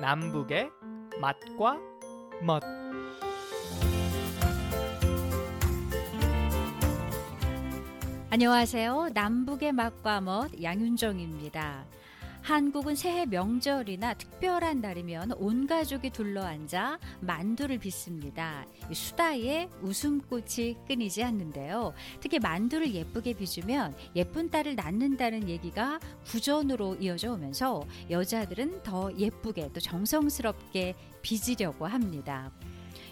남북의 맛과 멋 안녕하세요. 남북의 맛과 멋 양윤정입니다. 한국은 새해 명절이나 특별한 날이면 온 가족이 둘러앉아 만두를 빚습니다. 수다에 웃음꽃이 끊이지 않는데요. 특히 만두를 예쁘게 빚으면 예쁜 딸을 낳는다는 얘기가 구전으로 이어져 오면서 여자들은 더 예쁘게 또 정성스럽게 빚으려고 합니다.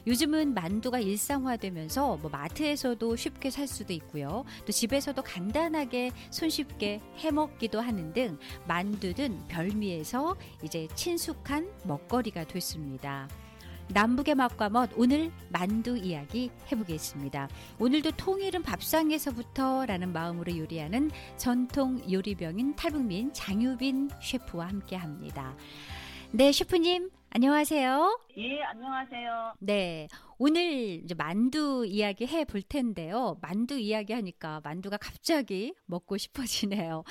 요즘은 만두가 일상화되면서 뭐 마트에서도 쉽게 살 수도 있고요. 또 집에서도 간단하게 손쉽게 해 먹기도 하는 등 만두는 별미에서 이제 친숙한 먹거리가 됐습니다. 남북의 맛과 멋 오늘 만두 이야기 해보겠습니다. 오늘도 통일은 밥상에서부터라는 마음으로 요리하는 전통 요리병인 탈북민 장유빈 셰프와 함께합니다. 네, 셰프님 안녕하세요. 예, 안녕하세요. 네. 오늘 이제 만두 이야기 해 볼 텐데요. 만두 이야기 하니까 만두가 갑자기 먹고 싶어지네요.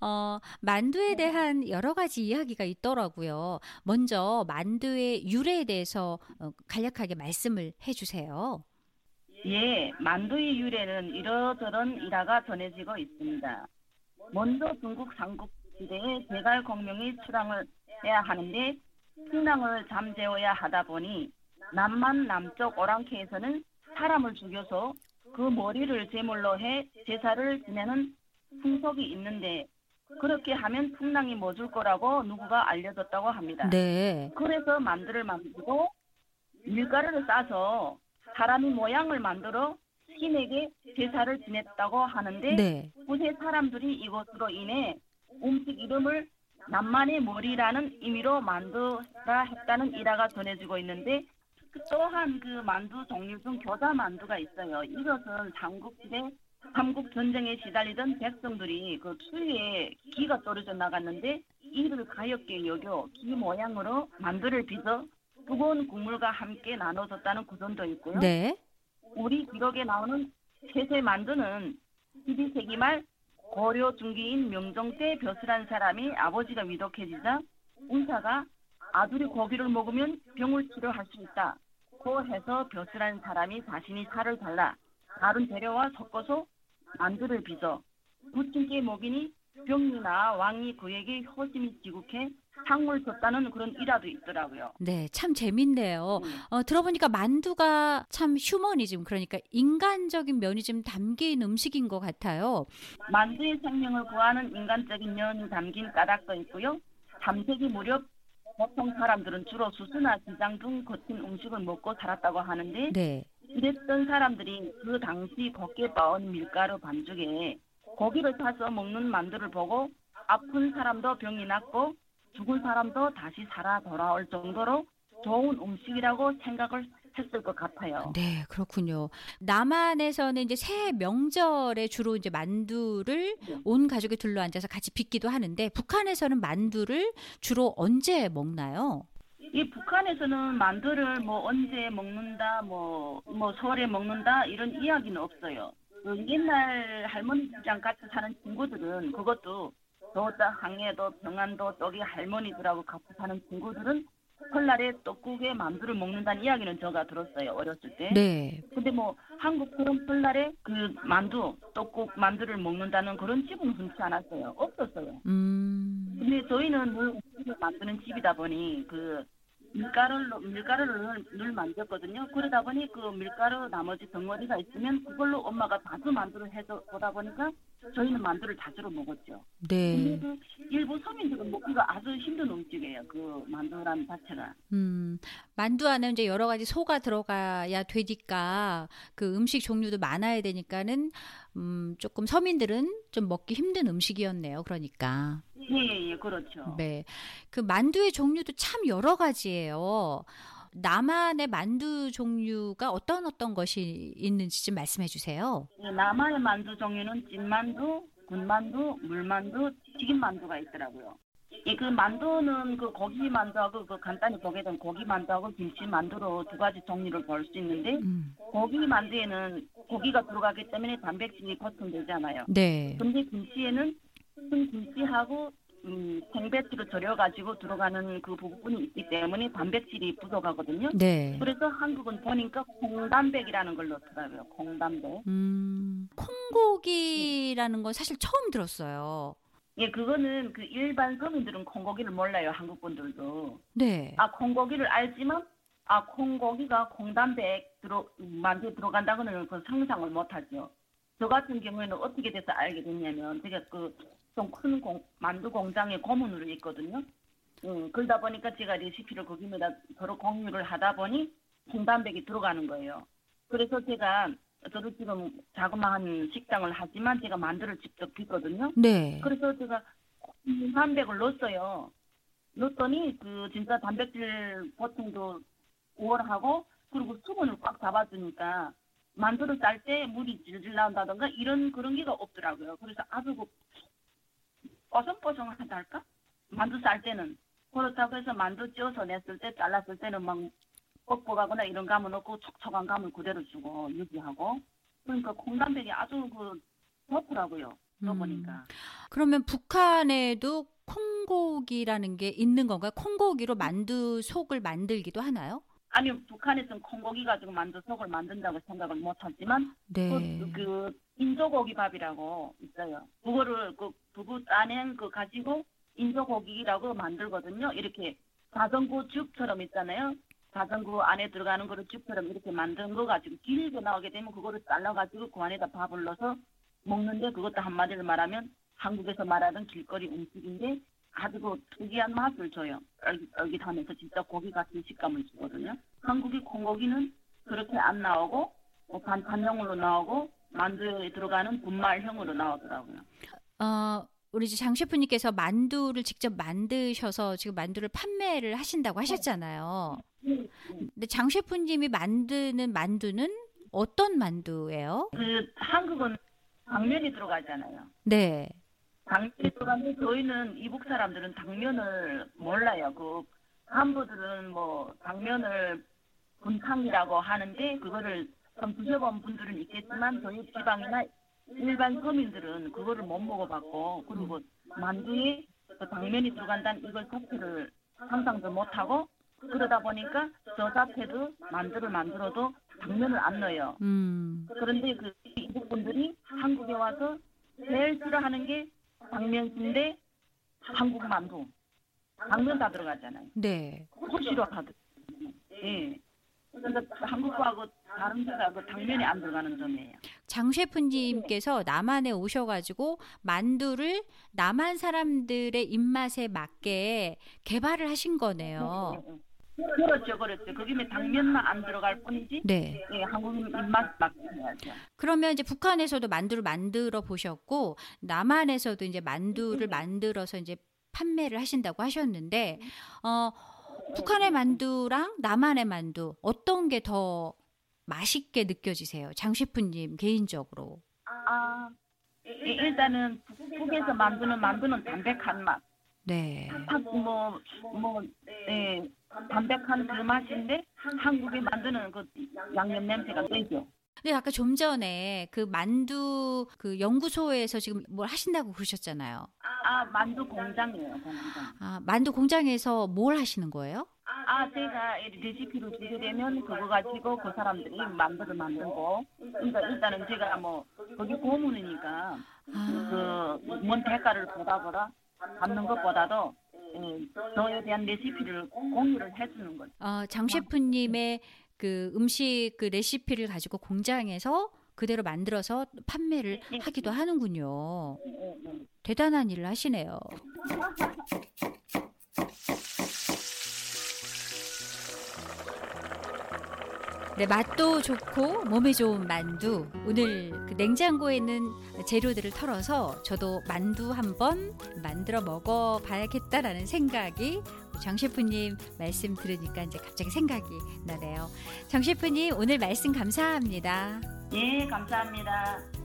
어, 만두에 대한 여러 가지 이야기가 있더라고요. 먼저 만두의 유래에 대해서 어, 간략하게 말씀을 해 주세요. 예, 만두의 유래는 이러저런 일화가 전해지고 있습니다. 먼저 중국 삼국 시대에 제갈공명이 출항을 해야 하는데 풍랑을 잠재워야 하다 보니 남만 남쪽 오랑캐에서는 사람을 죽여서 그 머리를 제물로 해 제사를 지내는 풍속이 있는데 그렇게 하면 풍랑이 멎을 거라고 누구가 알려줬다고 합니다. 네. 그래서 만두를 만들고 밀가루를 싸서 사람이 모양을 만들어 신에게 제사를 지냈다고 하는데 네. 후세 사람들이 이것으로 인해 음식 이름을 남만의 머리라는 의미로 만두라 했다는 일화가 전해지고 있는데 또한 그 만두 종류 중 교자 만두가 있어요. 이것은 삼국시대 삼국 전쟁에 시달리던 백성들이 그 추위에 기가 떨어져 나갔는데 이를 가엽게 여겨 기 모양으로 만두를 빚어 뜨거운 국물과 함께 나눠줬다는 구전도 있고요. 네. 우리 기록에 나오는 세세 만두는 12세기 말 고려 중기인 명종 때 벼슬한 사람이 아버지가 위독해지자 운사가 아들이 고기를 먹으면 병을 치료할 수 있다. 고 해서 벼슬한 사람이 자신이 살을 달라 다른 재료와 섞어서 만두를 빚어 부친께 먹이니 병이나 왕이 그에게 허심이 지국해 상을 줬다는 그런 일화도 있더라고요. 네, 참 재밌네요. 음. 어, 들어보니까 만두가 참 휴머니즘, 그러니까 인간적인 면이 좀 담긴 음식인 것 같아요. 만두의 생명을 구하는 인간적인 면이 담긴 까닭도 있고요. 3세기 무렵 보통 사람들은 주로 수수나 기장 등 거친 음식을 먹고 살았다고 하는데 네. 이랬던 사람들이 그 당시 곱게 빻은 밀가루 반죽에 고기를 타서 먹는 만두를 보고 아픈 사람도 병이 낫고 죽은 사람도 다시 살아 돌아올 정도로 좋은 음식이라고 생각을 했을 것 같아요. 네, 그렇군요. 남한에서는 이제 새해 명절에 주로 이제 만두를 네. 온 가족이 둘러 앉아서 같이 빚기도 하는데 북한에서는 만두를 주로 언제 먹나요? 이 북한에서는 만두를 뭐 언제 먹는다, 뭐, 뭐 설에 먹는다 이런 이야기는 없어요. 그 옛날 할머니 집장 같이 사는 친구들은 그것도 저자 항해도 평안도 저기 할머니들하고 같이 사는 친구들은 설날에 떡국에 만두를 먹는다는 이야기는 제가 들었어요 어렸을 때. 네. 근데 뭐 한국처럼 설날에 그 만두, 떡국 만두를 먹는다는 그런 집은 흔치 않았어요. 없었어요. 음. 근데 저희는 늘 음식을 만드는 집이다 보니 그 밀가루를 밀가루를 늘, 늘 만졌거든요. 그러다 보니 그 밀가루 나머지 덩어리가 있으면 그걸로 엄마가 자주 만두를 해서 보다 보니까 저희는 만두를 자주로 먹었죠. 네. 그 일부 서민들은 먹기가 아주 힘든 음식이에요. 그 만두란 자체가. 음. 만두 안에 이제 여러 가지 소가 들어가야 되니까 그 음식 종류도 많아야 되니까는 음, 조금 서민들은 좀 먹기 힘든 음식이었네요. 그러니까. 예, 예, 그렇죠. 네. 그 만두의 종류도 참 여러 가지예요. 남한의 만두 종류가 어떤 어떤 것이 있는지 좀 말씀해 주세요. 이 남한의 만두 종류는 찐만두, 군만두, 물만두, 튀김만두가 있더라고요. 이그 만두는 그 고기 만두하고 그 간단히 보게 되면 고기 만두하고 김치 만두로 두 가지 종류를 볼 수 있는데 음. 고기 만두에는 고기가 들어가기 때문에 단백질이 보충되잖아요. 네. 근데 김치에는 큰 김치하고 음, 생배추로 절여가지고 들어가는 그 부분이 있기 때문에 단백질이 부족하거든요. 네. 그래서 한국은 보니까 콩단백이라는 걸 넣더라고요. 콩단백. 음, 콩고기라는 건 사실 처음 들었어요. 예, 그거는 그 일반 서민들은 콩고기를 몰라요. 한국 분들도. 네. 아, 콩고기를 알지만 아, 콩고기가 콩단백 들어 만두에 들어간다고는 그 상상을 못하죠. 저 같은 경우에는 어떻게 돼서 알게 됐냐면 제가 그 좀 큰 만두 공장에 고문으로 있거든요. 음, 그러다 보니까 제가 레시피를 거기에다 서로 공유를 하다 보니 콩단백이 들어가는 거예요. 그래서 제가 저도 지금 자그마한 식당을 하지만 제가 만두를 직접 빚거든요. 네. 그래서 제가 콩단백을 넣었어요. 넣었더니 그 진짜 단백질 보충도 우월하고 그리고 수분을 꽉 잡아주니까 만두를 쌀때 물이 질질 나온다던가 이런 그런 게가 없더라고요. 그래서 아주 그 뽀송뽀송하달까? 만두 쌀 때는 그렇다고 해서 만두 쪄서 냈을 때 잘랐을 때는 막 뻑뻑하거나 이런 감은 없고 촉촉한 감을 그대로 주고 유지하고 그러니까 콩단백이 아주 그 좋더라고요. 써보니까. 음. 그러면 북한에도 콩고기라는 게 있는 건가요? 콩고기로 만두 속을 만들기도 하나요? 아니 북한에서는 콩고기 가지고 만두 속을 만든다고 생각을 못 하지만 네. 그, 그 인조고기밥이라고 있어요. 그거를 그 두부 짜낸 그 가지고 인조고기라고 만들거든요. 이렇게 자전구 죽처럼 있잖아요. 자전구 안에 들어가는 거를 죽처럼 이렇게 만든 거 가지고 길게 나오게 되면 그거를 잘라가지고 그 안에다 밥을 넣어서 먹는데 그것도 한마디로 말하면 한국에서 말하는 길거리 음식인데 아주 그 특이한 맛을 줘요. 얼깃얼깃하면서 진짜 고기 같은 식감을 주거든요. 한국의 콩고기는 그렇게 안 나오고 뭐 반찬형으로 나오고 만두에 들어가는 분말형으로 나오더라고요. 어, 우리 장 셰프님께서 만두를 직접 만드셔서 지금 만두를 판매를 하신다고 하셨잖아요. 근데 장 셰프님이 만드는 만두는 어떤 만두예요? 그 한국은 당면이 들어가잖아요. 네. 당면이 들어가면 저희는 이북 사람들은 당면을 몰라요. 그 한부들은 뭐 당면을 분탕이라고 하는데 그거를 좀 드셔본 분들은 있겠지만 저희 지방이나 일반 서민들은 그거를 못 먹어봤고 그리고 만두에 그 당면이 들어간다는 이걸 자체를 상상도 못하고 그러다 보니까 저 자체도 만두를 만들어도 당면을 안 넣어요. 음. 그런데 그 이북 분들이 한국에 와서 제일 싫어하는 게 당면인데 한국 만두. 당면 다 들어가잖아요. 네. 그걸 싫어하거든요. 예. 그 한국하고 다른 그 당면이 안 들어가는 점이에요. 장 셰프님께서 남한에 오셔가지고 만두를 남한 사람들의 입맛에 맞게 개발을 하신 거네요. 그렇죠, 그렇죠. 거기에 당면만 안 들어갈 뿐이지. 네. 예, 한국인 입맛 맞게 해야죠. 그러면 이제 북한에서도 만두를 만들어 보셨고 남한에서도 이제 만두를 만들어서 이제 판매를 하신다고 하셨는데 어 북한의 만두랑 남한의 만두 어떤 게 더 맛있게 느껴지세요? 장 셰프님 개인적으로. 아, 예, 일단은 북에서 만드는 만두는 담백한 맛. 네. 뭐, 뭐, 예, 담백한 그 맛인데 한국에 만드는 그 양념 냄새가 세죠. 근데 아까 좀 전에 그 만두 그 연구소에서 지금 뭘 하신다고 그러셨잖아요. 아, 만두 공장이에요, 공장. 아, 만두 공장에서 뭘 하시는 거예요? 아, 제가 레시피를 주게 되면 그거 가지고 그 사람들이 만두를 만들고, 그러니까 일단은 제가 뭐, 거기 고문이니까, 아, 그, 뭔 대가를 보다보다 받는 것보다도, 예, 저에 대한 레시피를 공유를 해주는 거죠. 어, 장 셰프님의 그 음식 그 레시피를 가지고 공장에서 그대로 만들어서 판매를 하기도 하는군요. 예, 예, 예. 대단한 일을 하시네요. 네, 맛도 좋고 몸에 좋은 만두. 오늘 그 냉장고에 있는 재료들을 털어서 저도 만두 한번 만들어 먹어 봐야겠다라는 생각이 장 셰프님 말씀 들으니까 이제 갑자기 생각이 나네요. 장 셰프님 오늘 말씀 감사합니다. 예, 감사합니다.